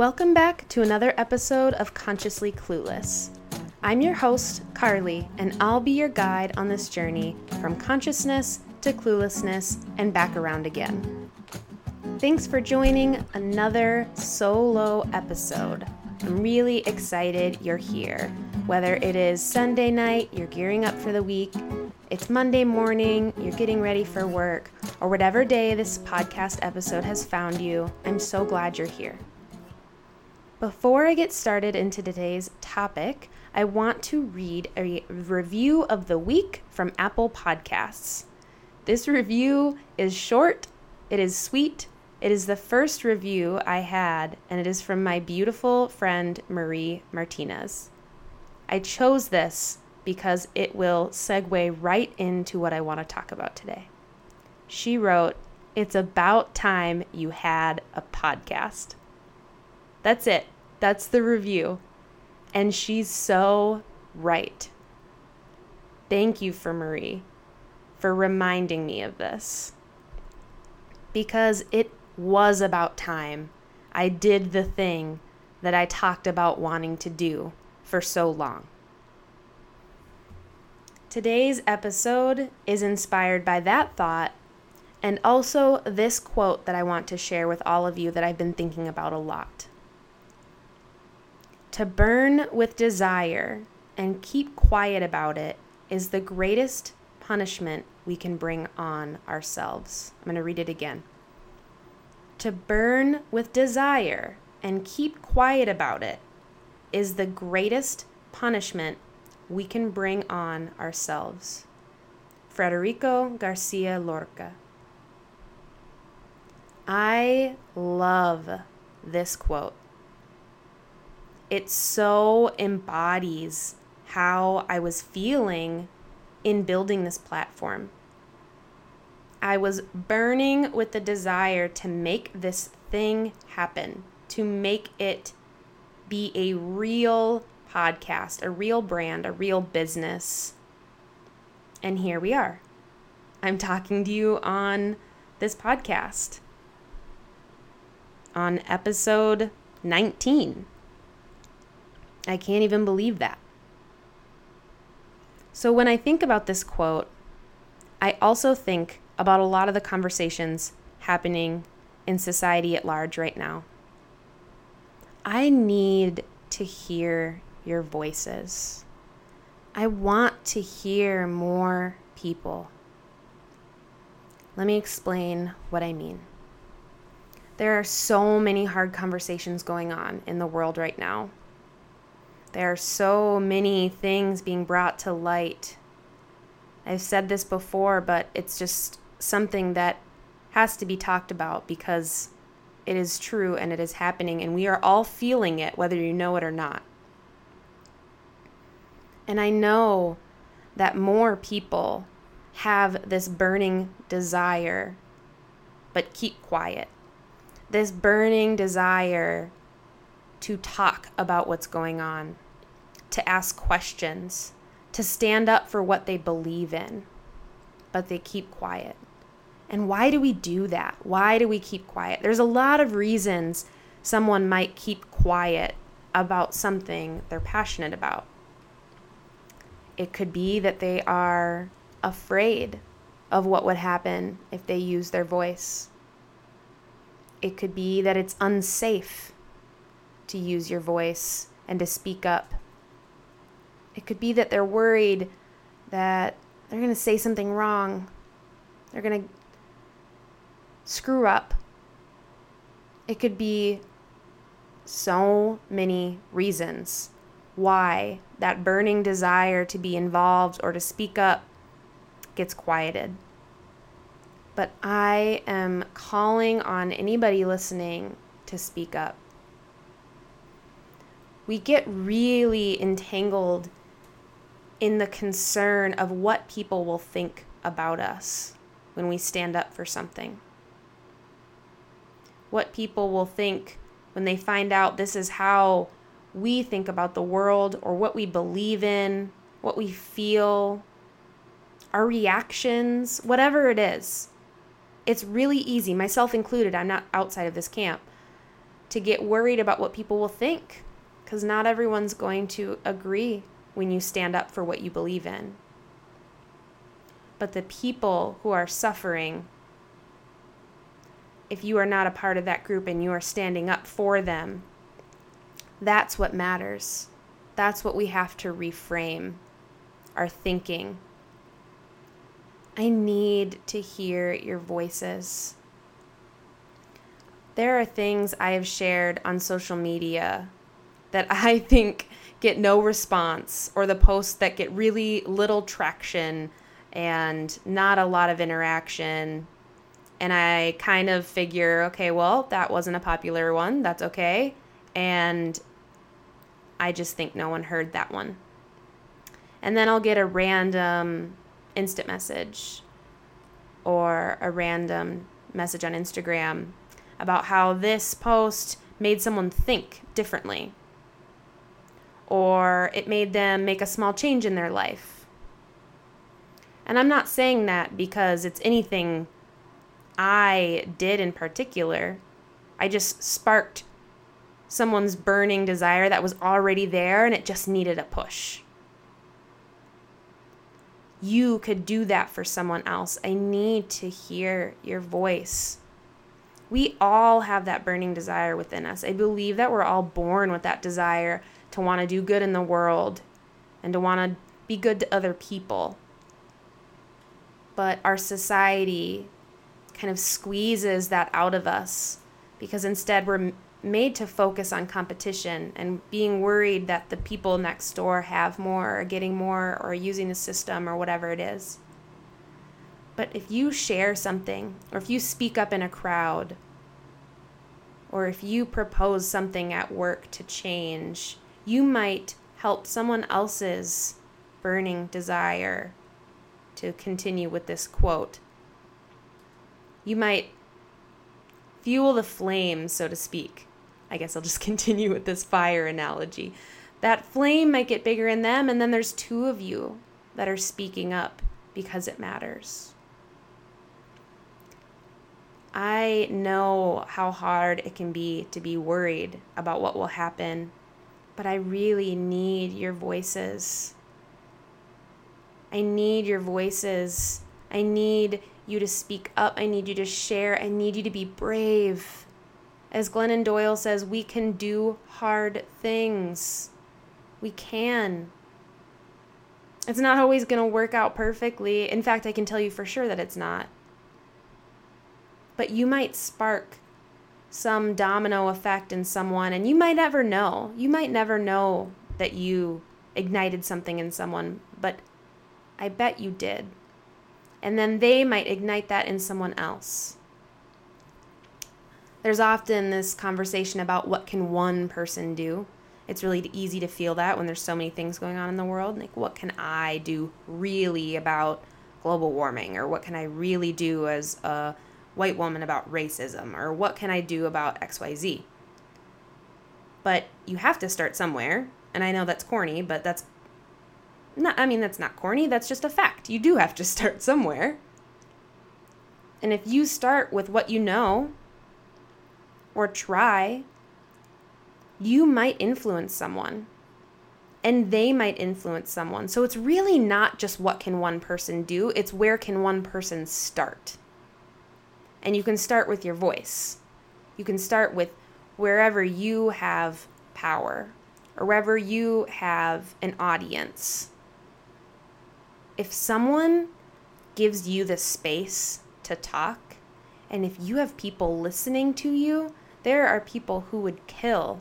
Welcome back to another episode of Consciously Clueless. I'm your host, Carly, and I'll be your guide on this journey from consciousness to cluelessness and back around again. Thanks for joining another solo episode. I'm really excited you're here. Whether it is Sunday night, you're gearing up for the week, it's Monday morning, you're getting ready for work, or whatever day this podcast episode has found you, I'm so glad you're here. Before I get started into today's topic, I want to read a review of the week from Apple Podcasts. This review is short, it is sweet, it is the first review I had, and it is from my beautiful friend Marie Martinez. I chose this because it will segue right into what I want to talk about today. She wrote, It's about time you had a podcast. That's it. That's the review. And she's so right. Thank you for Marie for reminding me of this. Because it was about time I did the thing that I talked about wanting to do for so long. Today's episode is inspired by that thought and also this quote that I want to share with all of you that I've been thinking about a lot. To burn with desire and keep quiet about it is the greatest punishment we can bring on ourselves. I'm going to read it again. To burn with desire and keep quiet about it is the greatest punishment we can bring on ourselves. Federico Garcia Lorca. I love this quote. It so embodies how I was feeling in building this platform. I was burning with the desire to make this thing happen, to make it be a real podcast, a real brand, a real business. And here we are. I'm talking to you on this podcast on episode 19. I can't even believe that. So, when I think about this quote, I also think about a lot of the conversations happening in society at large right now. I need to hear your voices. I want to hear more people. Let me explain what I mean. There are so many hard conversations going on in the world right now. There are so many things being brought to light. I've said this before, but it's just something that has to be talked about because it is true and it is happening, and we are all feeling it, whether you know it or not. And I know that more people have this burning desire, but keep quiet. This burning desire to talk about what's going on, to ask questions, to stand up for what they believe in, but they keep quiet. And why do we do that? Why do we keep quiet? There's a lot of reasons someone might keep quiet about something they're passionate about. It could be that they are afraid of what would happen if they use their voice. It could be that it's unsafe to use your voice and to speak up. It could be that they're worried that they're going to say something wrong. They're going to screw up. It could be so many reasons why that burning desire to be involved or to speak up gets quieted. But I am calling on anybody listening to speak up we get really entangled in the concern of what people will think about us when we stand up for something. What people will think when they find out this is how we think about the world or what we believe in, what we feel, our reactions, whatever it is. It's really easy, myself included. I'm not outside of this camp to get worried about what people will think because not everyone's going to agree when you stand up for what you believe in. But the people who are suffering, if you are not a part of that group and you are standing up for them, that's what matters. That's what we have to reframe our thinking. I need to hear your voices. There are things I have shared on social media that I think get no response, or the posts that get really little traction and not a lot of interaction. And I kind of figure, okay, well, that wasn't a popular one. That's okay. And I just think no one heard that one. And then I'll get a random instant message or a random message on Instagram about how this post made someone think differently or it made them make a small change in their life. And I'm not saying that because it's anything I did in particular. I just sparked someone's burning desire that was already there and it just needed a push. You could do that for someone else. I need to hear your voice. We all have that burning desire within us. I believe that we're all born with that desire to want to do good in the world and to want to be good to other people. But our society kind of squeezes that out of us because instead we're made to focus on competition and being worried that the people next door have more or getting more or using the system or whatever it is. But if you share something or if you speak up in a crowd or if you propose something at work to change, you might help someone else's burning desire to continue with this quote. You might fuel the flame, so to speak. I guess I'll just continue with this fire analogy. That flame might get bigger in them, and then there's two of you that are speaking up because it matters. I know how hard it can be to be worried about what will happen but I really need your voices. I need your voices. I need you to speak up. I need you to share. I need you to be brave. As Glennon Doyle says, we can do hard things. We can. It's not always going to work out perfectly. In fact, I can tell you for sure that it's not. But you might spark some domino effect in someone and you might never know. You might never know that you ignited something in someone, but I bet you did. And then they might ignite that in someone else. There's often this conversation about what can one person do. It's really easy to feel that when there's so many things going on in the world. Like, what can I do really about global warming? Or what can I really do as a white woman about racism or what can I do about XYZ. But you have to start somewhere, and I know that's corny, but that's not I mean that's not corny, that's just a fact. You do have to start somewhere. And if you start with what you know or try, you might influence someone and they might influence someone. So it's really not just what can one person do, it's where can one person start. And you can start with your voice. You can start with wherever you have power or wherever you have an audience. If someone gives you the space to talk, and if you have people listening to you, there are people who would kill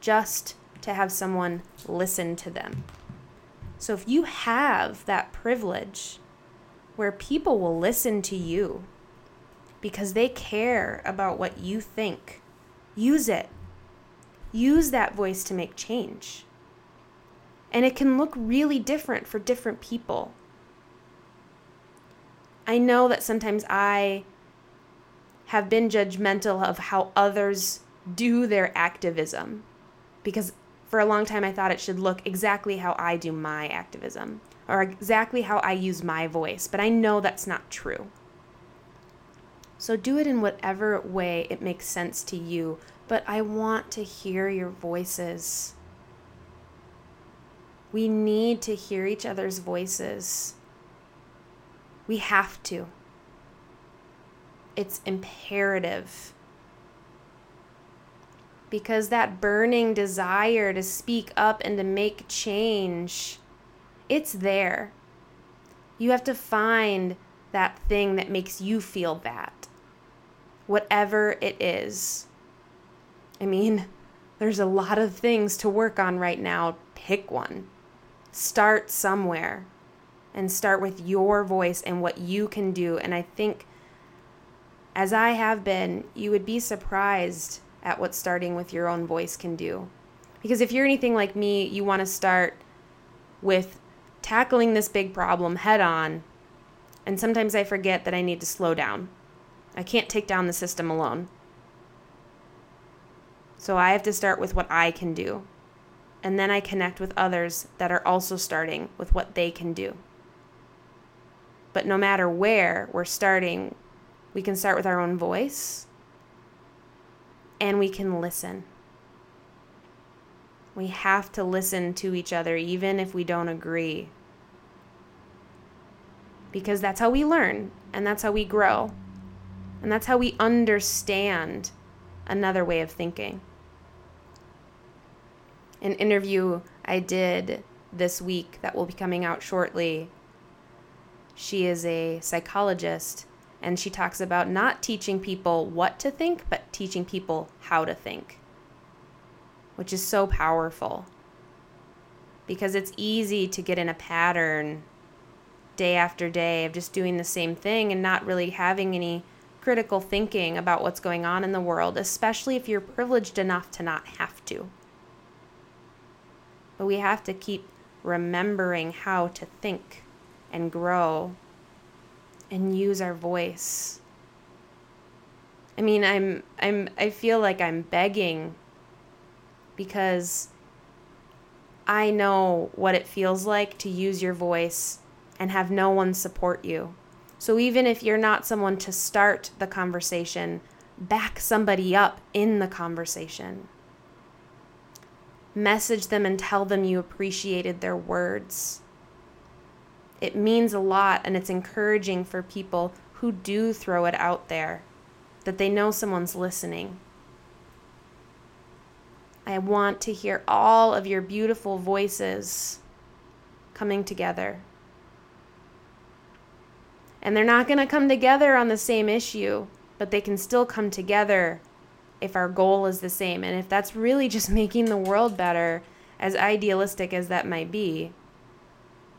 just to have someone listen to them. So if you have that privilege where people will listen to you, because they care about what you think. Use it. Use that voice to make change. And it can look really different for different people. I know that sometimes I have been judgmental of how others do their activism because for a long time I thought it should look exactly how I do my activism or exactly how I use my voice, but I know that's not true. So do it in whatever way it makes sense to you. But I want to hear your voices. We need to hear each other's voices. We have to. It's imperative. Because that burning desire to speak up and to make change, it's there. You have to find that thing that makes you feel that, whatever it is. I mean, there's a lot of things to work on right now. Pick one. Start somewhere and start with your voice and what you can do. And I think, as I have been, you would be surprised at what starting with your own voice can do. Because if you're anything like me, you want to start with tackling this big problem head on. And sometimes I forget that I need to slow down. I can't take down the system alone. So I have to start with what I can do and then I connect with others that are also starting with what they can do. But no matter where we're starting, we can start with our own voice and we can listen. We have to listen to each other, even if we don't agree. Because that's how we learn, and that's how we grow, and that's how we understand another way of thinking an interview I did this week that will be coming out shortly. She is a psychologist and she talks about not teaching people what to think, but teaching people how to think, which is so powerful because it's easy to get in a pattern day after day of just doing the same thing and not really having any critical thinking about what's going on in the world, especially if you're privileged enough to not have to. But we have to keep remembering how to think and grow and use our voice. I mean, I'm I'm I feel like I'm begging because I know what it feels like to use your voice and have no one support you. So even if you're not someone to start the conversation, back somebody up in the conversation message them and tell them you appreciated their words. It means a lot and it's encouraging for people who do throw it out there that they know someone's listening. I want to hear all of your beautiful voices coming together. And they're not going to come together on the same issue, but they can still come together if our goal is the same. And if that's really just making the world better, as idealistic as that might be,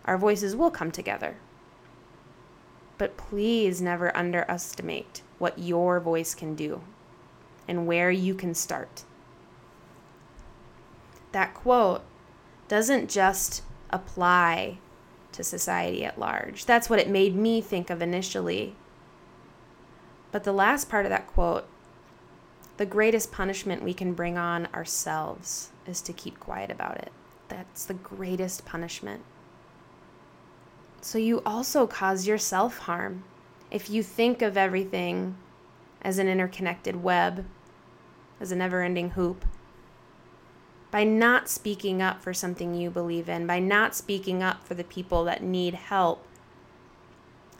our voices will come together. But please never underestimate what your voice can do and where you can start. That quote doesn't just apply to society at large. That's what it made me think of initially. But the last part of that quote the greatest punishment we can bring on ourselves is to keep quiet about it. That's the greatest punishment. So you also cause yourself harm. If you think of everything as an interconnected web, as a never ending hoop, by not speaking up for something you believe in, by not speaking up for the people that need help,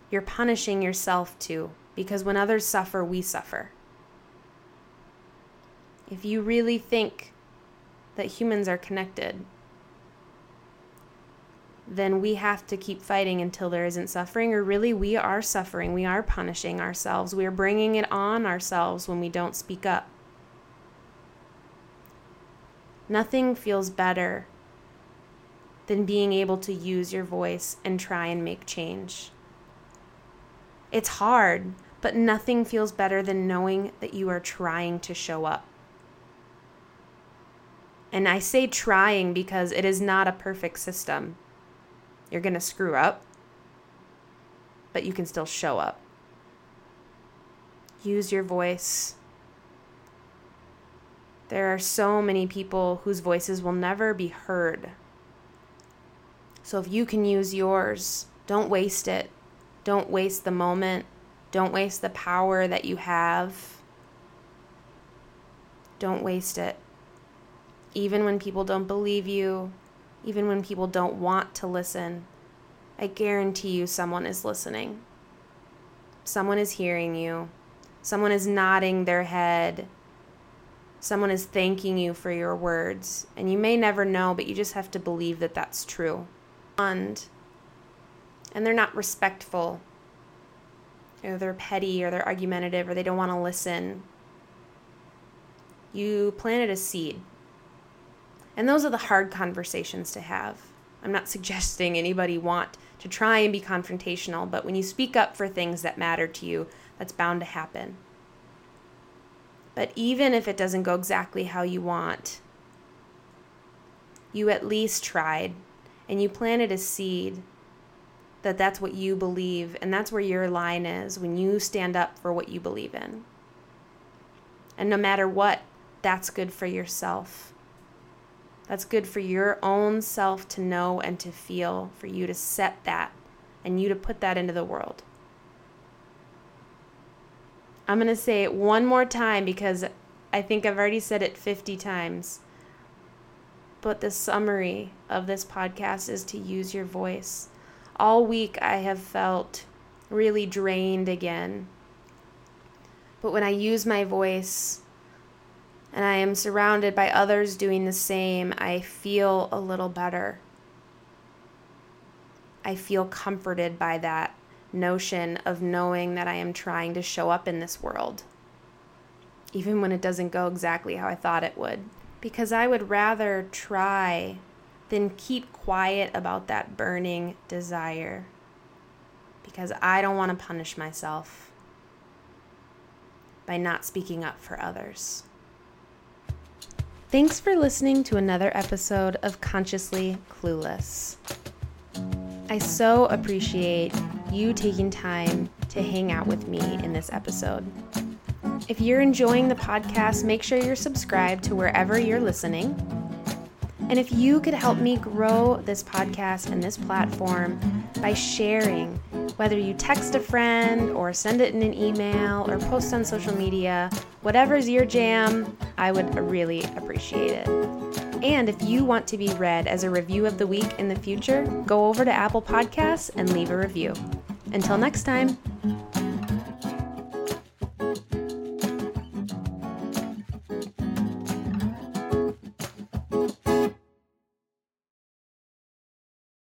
you're punishing yourself too. Because when others suffer, we suffer if you really think that humans are connected, then we have to keep fighting until there isn't suffering, or really, we are suffering. We are punishing ourselves. We are bringing it on ourselves when we don't speak up. Nothing feels better than being able to use your voice and try and make change. It's hard, but nothing feels better than knowing that you are trying to show up. And I say trying because it is not a perfect system. You're going to screw up, but you can still show up. Use your voice. There are so many people whose voices will never be heard. So if you can use yours, don't waste it. Don't waste the moment. Don't waste the power that you have. Don't waste it. Even when people don't believe you, even when people don't want to listen, I guarantee you someone is listening. Someone is hearing you. Someone is nodding their head. Someone is thanking you for your words. And you may never know, but you just have to believe that that's true. And, and they're not respectful, or they're petty, or they're argumentative, or they don't want to listen. You planted a seed. And those are the hard conversations to have. I'm not suggesting anybody want to try and be confrontational, but when you speak up for things that matter to you, that's bound to happen. But even if it doesn't go exactly how you want, you at least tried and you planted a seed that that's what you believe and that's where your line is when you stand up for what you believe in. And no matter what, that's good for yourself. That's good for your own self to know and to feel, for you to set that and you to put that into the world. I'm going to say it one more time because I think I've already said it 50 times. But the summary of this podcast is to use your voice. All week I have felt really drained again. But when I use my voice, and I am surrounded by others doing the same, I feel a little better. I feel comforted by that notion of knowing that I am trying to show up in this world, even when it doesn't go exactly how I thought it would. Because I would rather try than keep quiet about that burning desire. Because I don't want to punish myself by not speaking up for others. Thanks for listening to another episode of Consciously Clueless. I so appreciate you taking time to hang out with me in this episode. If you're enjoying the podcast, make sure you're subscribed to wherever you're listening. And if you could help me grow this podcast and this platform by sharing whether you text a friend or send it in an email or post on social media, whatever's your jam, I would really appreciate it. And if you want to be read as a review of the week in the future, go over to Apple Podcasts and leave a review. Until next time.